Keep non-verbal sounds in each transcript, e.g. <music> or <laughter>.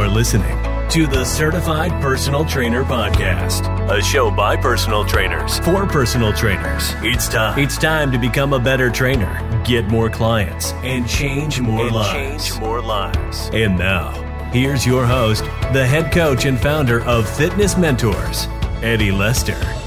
You're listening to the Certified Personal Trainer Podcast, a show by personal trainers for personal trainers. It's time. It's time to become a better trainer, get more clients, and change more and lives. Change more lives. And now, here's your host, the head coach and founder of Fitness Mentors, Eddie Lester.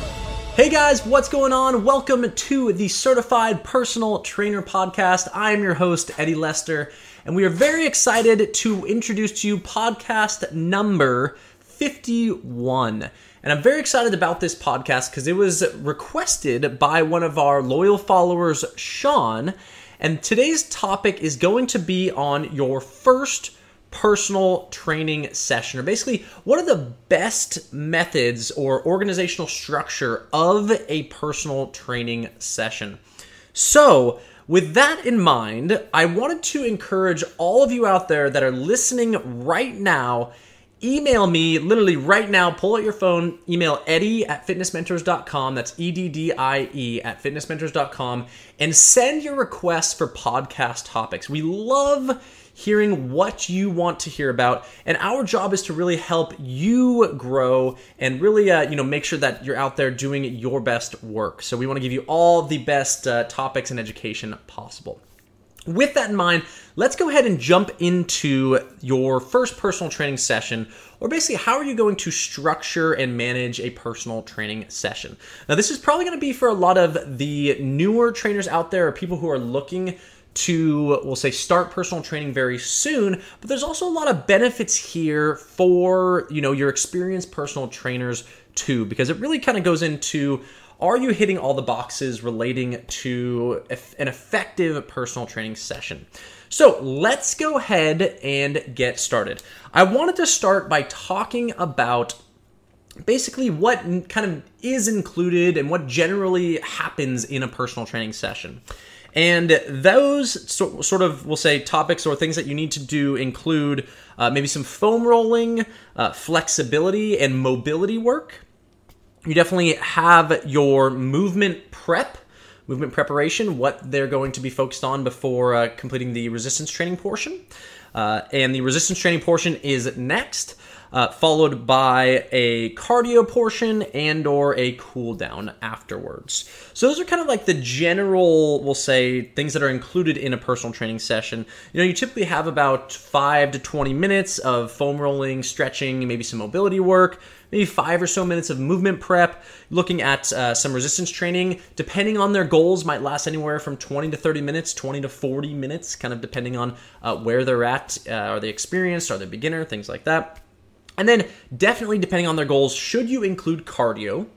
Hey guys, what's going on? Welcome to the Certified Personal Trainer Podcast. I am your host, Eddie Lester and we are very excited to introduce to you podcast number 51. And I'm very excited about this podcast because it was requested by one of our loyal followers, Sean. And today's topic is going to be on your first personal training session, or basically, what are the best methods or organizational structure of a personal training session? So, with that in mind, I wanted to encourage all of you out there that are listening right now. Email me literally right now. Pull out your phone, email Eddie at fitnessmentors.com. That's E D D I E at fitnessmentors.com and send your requests for podcast topics. We love hearing what you want to hear about. And our job is to really help you grow and really, uh, you know, make sure that you're out there doing your best work. So we want to give you all the best uh, topics and education possible. With that in mind, let's go ahead and jump into your first personal training session, or basically, how are you going to structure and manage a personal training session? Now, this is probably going to be for a lot of the newer trainers out there, or people who are looking to we'll say start personal training very soon but there's also a lot of benefits here for you know your experienced personal trainers too because it really kind of goes into are you hitting all the boxes relating to an effective personal training session? So let's go ahead and get started. I wanted to start by talking about basically what kind of is included and what generally happens in a personal training session and those so, sort of, we'll say, topics or things that you need to do include uh, maybe some foam rolling, uh, flexibility, and mobility work. You definitely have your movement prep, movement preparation, what they're going to be focused on before uh, completing the resistance training portion. Uh, and the resistance training portion is next uh, followed by a cardio portion and or a cool down afterwards. So those are kind of like the general, we'll say, things that are included in a personal training session. You know, you typically have about five to 20 minutes of foam rolling, stretching, maybe some mobility work, maybe five or so minutes of movement prep, looking at uh, some resistance training. Depending on their goals, might last anywhere from 20 to 30 minutes, 20 to 40 minutes, kind of depending on uh, where they're at. Uh, are they experienced? Are they beginner? Things like that. And then, definitely depending on their goals, should you include cardio?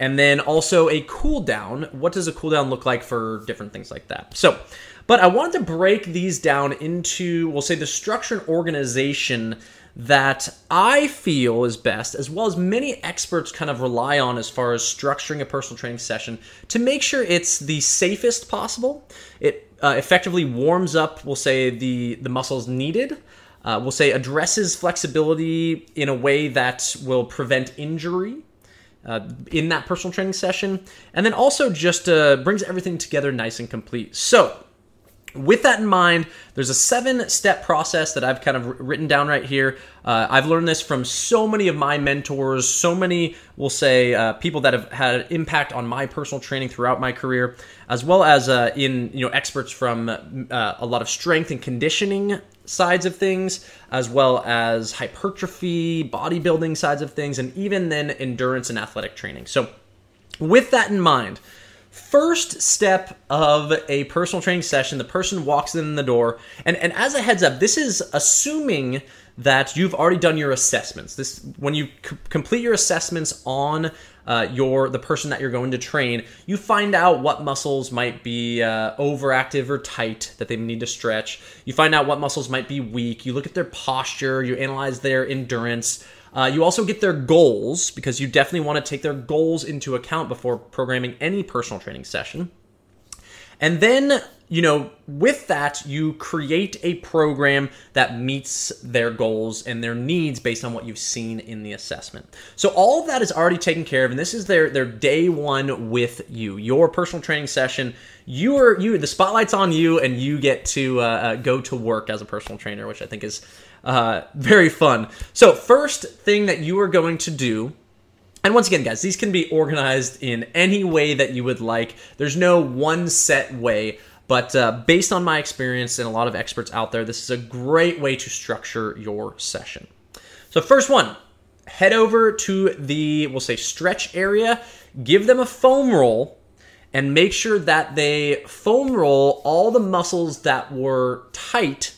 And then also a cool down. What does a cool down look like for different things like that? So, but I wanted to break these down into, we'll say, the structure and organization that I feel is best, as well as many experts kind of rely on as far as structuring a personal training session to make sure it's the safest possible. It uh, effectively warms up, we'll say, the, the muscles needed uh, we'll say addresses flexibility in a way that will prevent injury uh, in that personal training session, and then also just uh, brings everything together nice and complete. So, with that in mind, there's a seven step process that I've kind of written down right here. Uh, I've learned this from so many of my mentors, so many, we'll say, uh, people that have had an impact on my personal training throughout my career, as well as uh, in, you know, experts from uh, a lot of strength and conditioning sides of things, as well as hypertrophy, bodybuilding sides of things, and even then endurance and athletic training. So, with that in mind, first step of a personal training session, the person walks in the door, and, and as a heads up, this is assuming that you've already done your assessments. This when you c- complete your assessments on uh, your the person that you're going to train, you find out what muscles might be uh, overactive or tight that they need to stretch. You find out what muscles might be weak. You look at their posture. You analyze their endurance. Uh, you also get their goals because you definitely want to take their goals into account before programming any personal training session. And then you know, with that, you create a program that meets their goals and their needs based on what you've seen in the assessment. So all of that is already taken care of, and this is their their day one with you, your personal training session. You are you the spotlight's on you, and you get to uh, uh, go to work as a personal trainer, which I think is uh, very fun. So first thing that you are going to do and once again, guys, these can be organized in any way that you would like. There's no one set way. But uh, based on my experience and a lot of experts out there, this is a great way to structure your session. So, first one, head over to the, we'll say, stretch area, give them a foam roll, and make sure that they foam roll all the muscles that were tight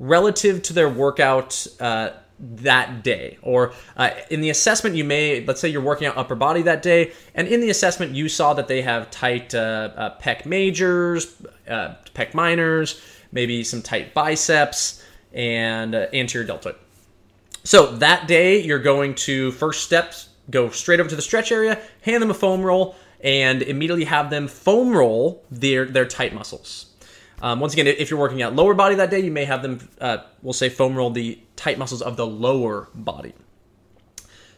relative to their workout uh, that day. Or uh, in the assessment you may let's say you're working out upper body that day and in the assessment you saw that they have tight uh, uh, pec majors uh, pec minors maybe some tight biceps and uh, anterior deltoid. So that day you're going to first steps go straight over to the stretch area hand them a foam roll and immediately have them foam roll their their tight muscles um, once again, if you're working out lower body that day, you may have them, uh, we'll say, foam roll the tight muscles of the lower body.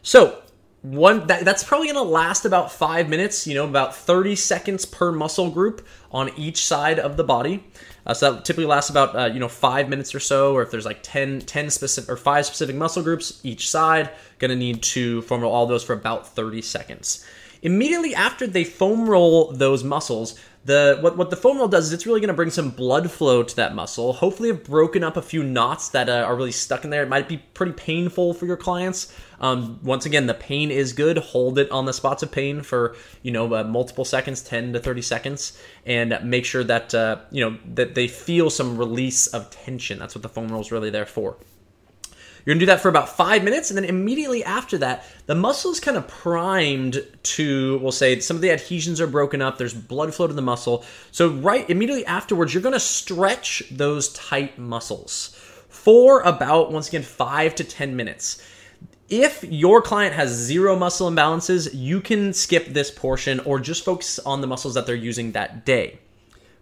So one that, that's probably going to last about five minutes. You know, about 30 seconds per muscle group on each side of the body. Uh, so that typically lasts about uh, you know five minutes or so. Or if there's like 10, 10 specific or five specific muscle groups each side, going to need to foam roll all those for about 30 seconds. Immediately after they foam roll those muscles, the what, what the foam roll does is it's really going to bring some blood flow to that muscle. Hopefully, have broken up a few knots that uh, are really stuck in there. It might be pretty painful for your clients. Um, once again, the pain is good. Hold it on the spots of pain for you know uh, multiple seconds, ten to thirty seconds, and make sure that uh, you know that they feel some release of tension. That's what the foam roll is really there for. You're gonna do that for about five minutes, and then immediately after that, the muscle is kind of primed to, we'll say, some of the adhesions are broken up. There's blood flow to the muscle. So right immediately afterwards, you're gonna stretch those tight muscles for about, once again, five to ten minutes. If your client has zero muscle imbalances, you can skip this portion or just focus on the muscles that they're using that day.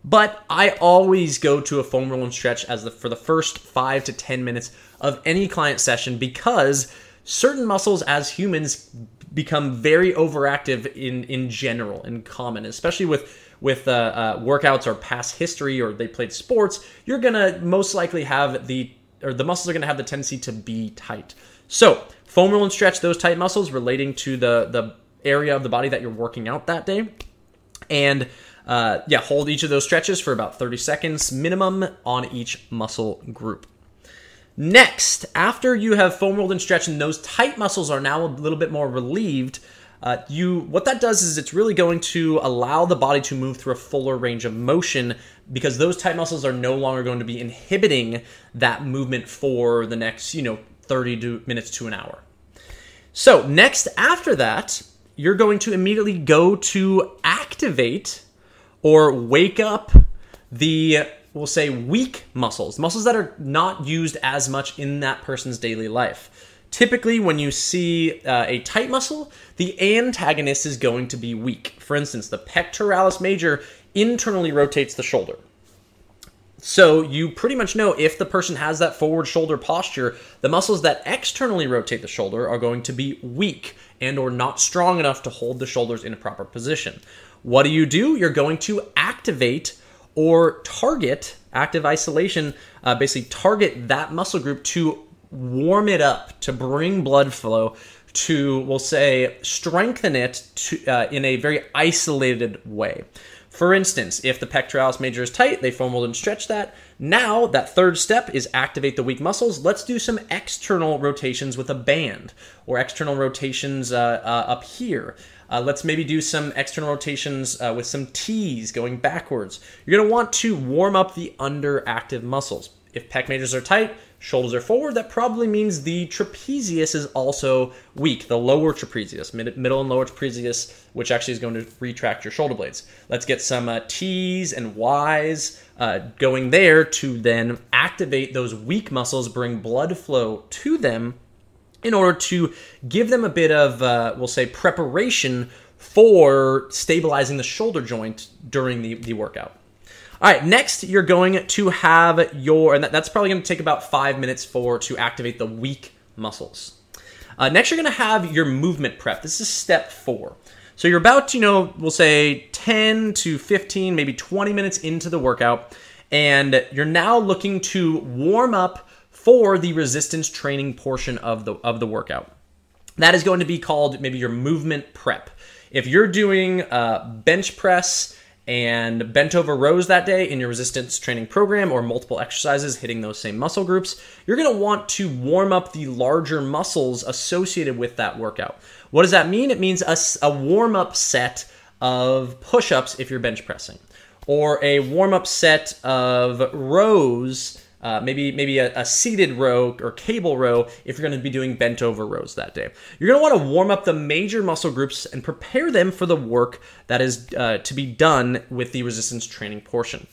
But I always go to a foam roll and stretch as the for the first five to ten minutes of any client session because certain muscles as humans become very overactive in in general in common, especially with with uh, uh, workouts or past history or they played sports. You're gonna most likely have the or the muscles are gonna have the tendency to be tight. So foam roll and stretch those tight muscles relating to the the area of the body that you're working out that day, and uh, yeah, hold each of those stretches for about 30 seconds minimum on each muscle group. Next, after you have foam rolled and stretched and those tight muscles are now a little bit more relieved, uh, you what that does is it's really going to allow the body to move through a fuller range of motion because those tight muscles are no longer going to be inhibiting that movement for the next you know 30 to minutes to an hour. So next after that, you're going to immediately go to activate or wake up the we'll say weak muscles, muscles that are not used as much in that person's daily life. Typically, when you see uh, a tight muscle, the antagonist is going to be weak. For instance, the pectoralis major internally rotates the shoulder. So you pretty much know if the person has that forward shoulder posture, the muscles that externally rotate the shoulder are going to be weak and or not strong enough to hold the shoulders in a proper position. What do you do? You're going to activate or target active isolation, uh, basically target that muscle group to warm it up, to bring blood flow, to, we'll say, strengthen it to, uh, in a very isolated way. For instance, if the pectoralis major is tight, they roll and stretch that. Now, that third step is activate the weak muscles. Let's do some external rotations with a band or external rotations uh, uh, up here. Uh, let's maybe do some external rotations uh, with some T's going backwards. You're going to want to warm up the underactive muscles. If pec majors are tight, shoulders are forward, that probably means the trapezius is also weak, the lower trapezius, mid- middle and lower trapezius, which actually is going to retract your shoulder blades. Let's get some uh, T's and Y's uh, going there to then activate those weak muscles, bring blood flow to them in order to give them a bit of, uh, we'll say, preparation for stabilizing the shoulder joint during the, the workout. All right, next you're going to have your, and that's probably going to take about five minutes for to activate the weak muscles. Uh, next, you're going to have your movement prep. This is step four. So you're about, you know, we'll say 10 to 15, maybe 20 minutes into the workout, and you're now looking to warm up for the resistance training portion of the of the workout. That is going to be called maybe your movement prep. If you're doing uh, bench press and bent over rows that day in your resistance training program or multiple exercises hitting those same muscle groups, you're going to want to warm up the larger muscles associated with that workout. What does that mean? It means a, a warm up set of push ups if you're bench pressing, or a warm up set of rows uh, maybe maybe a, a, seated row or cable row if you're going to be doing bent over rows that day. You're going to want to warm up the major muscle groups and prepare them for the work that is uh, to be done with the resistance training portion.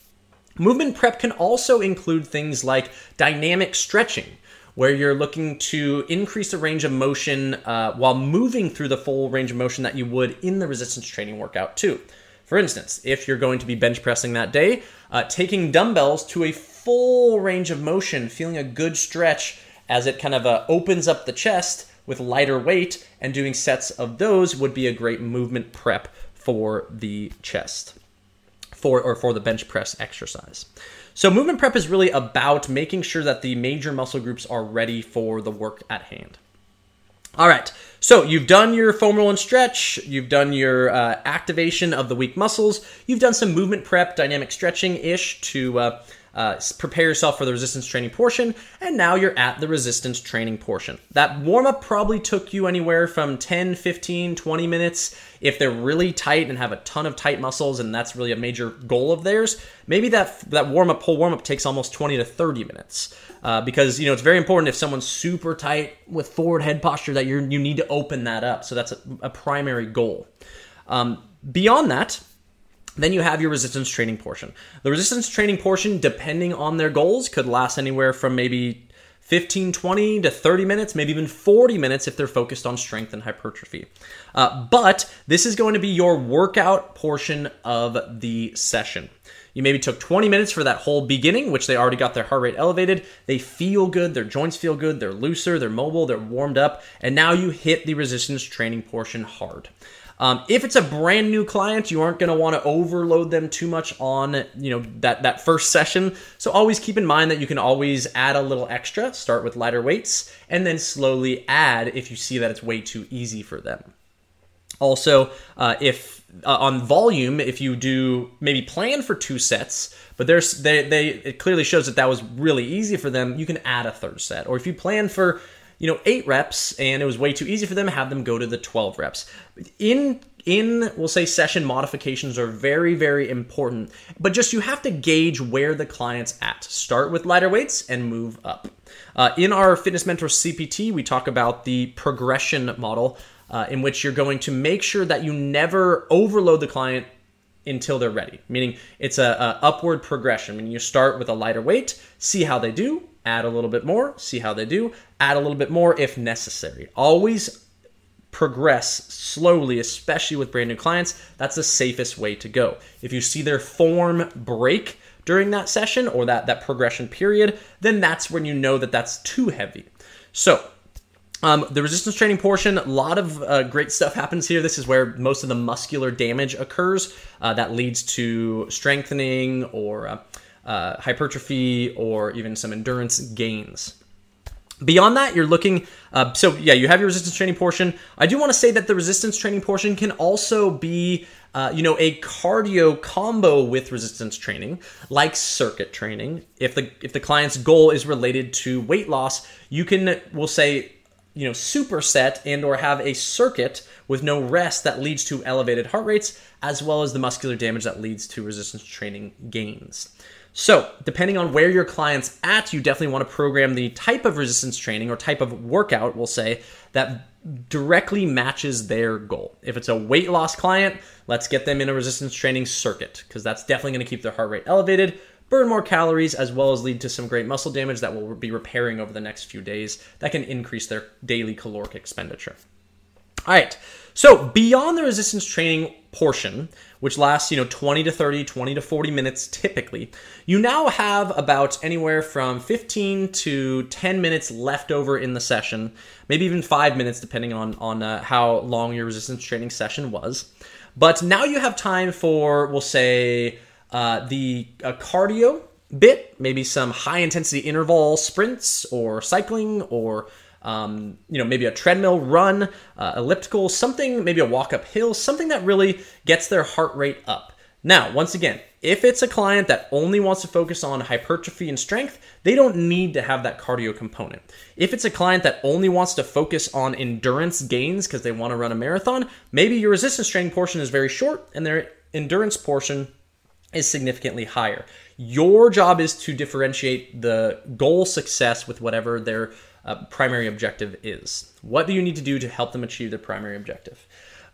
Movement prep can also include things like dynamic stretching, where you're looking to increase the range of motion uh, while moving through the full range of motion that you would in the resistance training workout, too. For instance, if you're going to be bench pressing that day, uh, taking dumbbells to a full range of motion, feeling a good stretch as it kind of uh, opens up the chest with lighter weight, and doing sets of those would be a great movement prep for the chest for or for the bench press exercise. So movement prep is really about making sure that the major muscle groups are ready for the work at hand. All right. So you've done your foam roll and stretch, you've done your uh, activation of the weak muscles, you've done some movement prep, dynamic stretching ish to uh, uh, prepare yourself for the resistance training portion, and now you're at the resistance training portion. That warm up probably took you anywhere from 10, 15, 20 minutes. If they're really tight and have a ton of tight muscles, and that's really a major goal of theirs, maybe that that warm up, whole warm up takes almost 20 to 30 minutes. Uh, because you know it's very important if someone's super tight with forward head posture that you you need to open that up. So that's a, a primary goal. Um, beyond that, then you have your resistance training portion. The resistance training portion, depending on their goals, could last anywhere from maybe 15, 20 to 30 minutes, maybe even 40 minutes if they're focused on strength and hypertrophy. Uh, but this is going to be your workout portion of the session. You maybe took 20 minutes for that whole beginning, which they already got their heart rate elevated. They feel good, their joints feel good, they're looser, they're mobile, they're warmed up, and now you hit the resistance training portion hard. Um, if it's a brand new client, you aren't going to want to overload them too much on you know that that first session. So always keep in mind that you can always add a little extra. Start with lighter weights, and then slowly add if you see that it's way too easy for them. Also, uh, if uh, on volume, if you do maybe plan for two sets, but there's they, they it clearly shows that that was really easy for them, you can add a third set. Or if you plan for you know, eight reps and it was way too easy for them, have them go to the 12 reps. In in we'll say session modifications are very very important but just you have to gauge where the client's at. Start with lighter weights and move up. Uh, in our fitness mentor cpt we talk about the progression model uh, in which you're going to make sure that you never overload the client until they're ready meaning it's a, a upward progression. Meaning you start with a lighter weight see how they do add a little bit more, see how they do, add a little bit more if necessary. Always progress slowly, especially with brand new clients. That's the safest way to go. If you see their form break during that session or that, that progression period, then that's when you know that that's too heavy. So, um, the resistance training portion, a lot of uh, great stuff happens here. This is where most of the muscular damage occurs uh, that leads to strengthening or uh, uh, hypertrophy or even some endurance gains. Beyond that, you're looking. Uh, so yeah, you have your resistance training portion. I do want to say that the resistance training portion can also be, uh, you know, a cardio combo with resistance training, like circuit training. If the if the client's goal is related to weight loss, you can, we'll say, you know, superset and or have a circuit with no rest that leads to elevated heart rates, as well as the muscular damage that leads to resistance training gains. So, depending on where your client's at, you definitely want to program the type of resistance training or type of workout, we'll say, that directly matches their goal. If it's a weight loss client, let's get them in a resistance training circuit because that's definitely going to keep their heart rate elevated, burn more calories, as well as lead to some great muscle damage that will be repairing over the next few days that can increase their daily caloric expenditure. All right. So beyond the resistance training portion, which lasts, you know, 20 to 30, 20 to 40 minutes typically, you now have about anywhere from 15 to 10 minutes left over in the session, maybe even five minutes depending on, on uh, how long your resistance training session was. But now you have time for, we'll say, uh, the uh, cardio bit, maybe some high intensity interval sprints or cycling or um, you know, maybe a treadmill run, uh, elliptical, something, maybe a walk up hill, something that really gets their heart rate up. Now, once again, if it's a client that only wants to focus on hypertrophy and strength, they don't need to have that cardio component. If it's a client that only wants to focus on endurance gains because they want to run a marathon, maybe your resistance training portion is very short and their endurance portion is significantly higher. Your job is to differentiate the goal success with whatever their uh, primary objective is. What do you need to do to help them achieve their primary objective?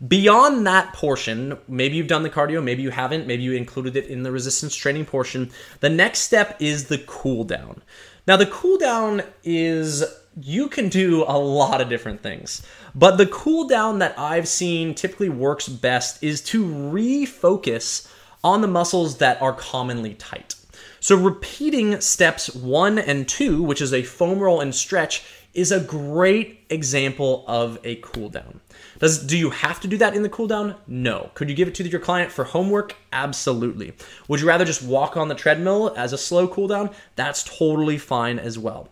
Beyond that portion, maybe you've done the cardio, maybe you haven't, maybe you included it in the resistance training portion. The next step is the cool down. Now, the cool down is you can do a lot of different things, but the cool down that I've seen typically works best is to refocus on the muscles that are commonly tight. So repeating steps one and two, which is a foam roll and stretch, is a great example of a cool down. Does do you have to do that in the cool down? No. Could you give it to your client for homework? Absolutely. Would you rather just walk on the treadmill as a slow cool down? That's totally fine as well.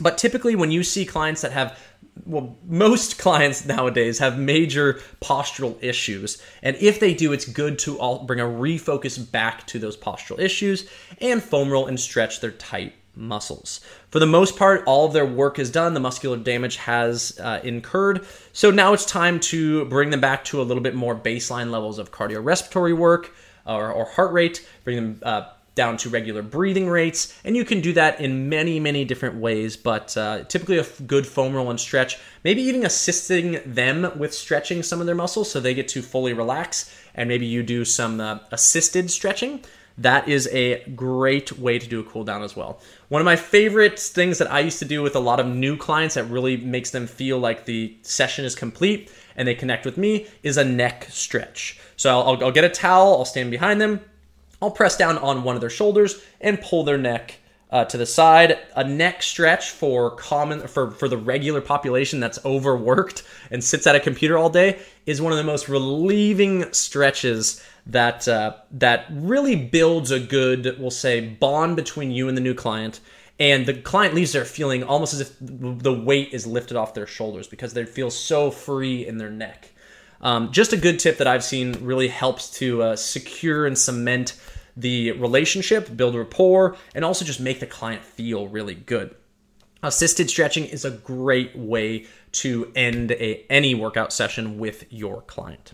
But typically when you see clients that have well, most <laughs> clients nowadays have major postural issues. And if they do, it's good to all bring a refocus back to those postural issues and foam roll and stretch their tight muscles. For the most part, all of their work is done. The muscular damage has uh, incurred. So now it's time to bring them back to a little bit more baseline levels of cardiorespiratory work or, or heart rate, bring them uh, down to regular breathing rates. And you can do that in many, many different ways. But uh, typically, a good foam roll and stretch, maybe even assisting them with stretching some of their muscles so they get to fully relax. And maybe you do some uh, assisted stretching. That is a great way to do a cool down as well. One of my favorite things that I used to do with a lot of new clients that really makes them feel like the session is complete and they connect with me is a neck stretch. So I'll, I'll get a towel, I'll stand behind them, I'll press down on one of their shoulders and pull their neck uh, to the side. A neck stretch for common for for the regular population that's overworked and sits at a computer all day is one of the most relieving stretches that uh, that really builds a good, we'll say, bond between you and the new client. And the client leaves there feeling almost as if the weight is lifted off their shoulders because they feel so free in their neck. Um, just a good tip that I've seen really helps to uh, secure and cement the relationship, build rapport, and also just make the client feel really good. Assisted stretching is a great way to end a, any workout session with your client.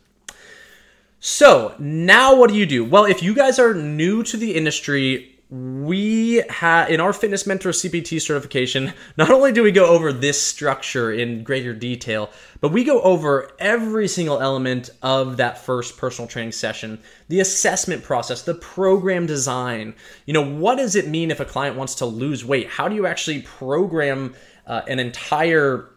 So, now what do you do? Well, if you guys are new to the industry, we have in our fitness mentor cpt certification not only do we go over this structure in greater detail but we go over every single element of that first personal training session the assessment process the program design. You know what does it mean if a client wants to lose weight? How do you actually program uh, an entire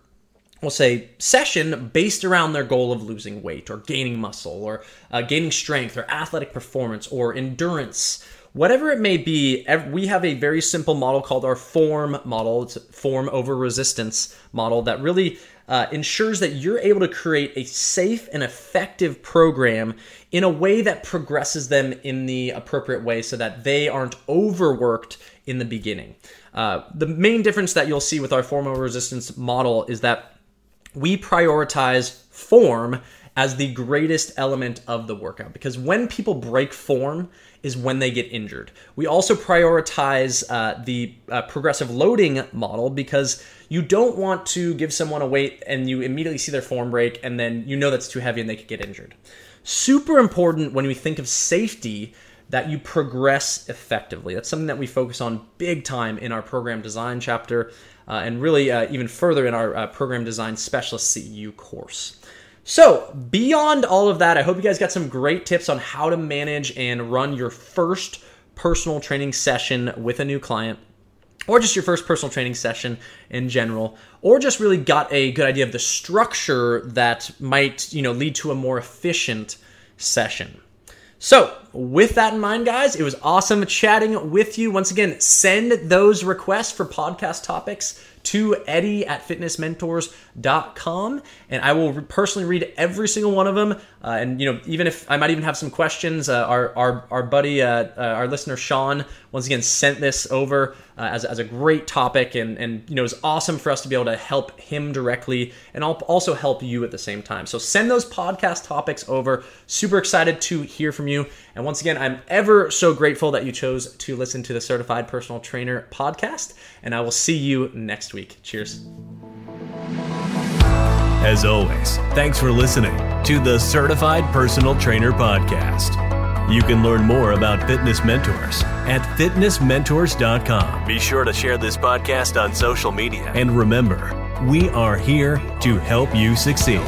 we'll say session based around their goal of losing weight or gaining muscle or uh, gaining strength or athletic performance or endurance whatever it may be, we have a very simple model called our form model. It's form over resistance model that really uh, ensures that you're able to create a safe and effective program in a way that progresses them in the appropriate way so that they aren't overworked in the beginning. Uh, the main difference that you'll see with our form over resistance model is that we prioritize form as the greatest element of the workout because when people break form is when they get injured. We also prioritize uh, the uh, progressive loading model because you don't want to give someone a weight and you immediately see their form break and then you know that's too heavy and they could get injured. Super important when we think of safety that you progress effectively. That's something that we focus on big time in our program design chapter uh, and really uh, even further in our uh, program design specialist CEU course. So, beyond all of that, I hope you guys got some great tips on how to manage and run your first personal training session with a new client. or just your first personal training session in general, or just really got a good idea of the structure that might, you know, lead to a more efficient session. So, with that in mind, guys, it was awesome chatting with you. Once again, send those requests for podcast topics to Eddie at fitnessmentors.com. And I will personally read every single one of them. Uh, and, you know, even if I might even have some questions, uh, our, our, our buddy, uh, uh our listener, Sean, once again, sent this over uh, as, as a great topic. And, and, you know, it's awesome for us to be able to help him directly and I'll also help you at the same time. So send those podcast topics over. Super excited to hear from you. And once again, I'm ever so grateful that you chose to listen to the Certified Personal Trainer podcast. And I will see you next week. Cheers. As always, thanks for listening to the Certified Personal Trainer Podcast. You can learn more about fitness mentors at fitnessmentors.com. Be sure to share this podcast on social media. And remember, we are here to help you succeed.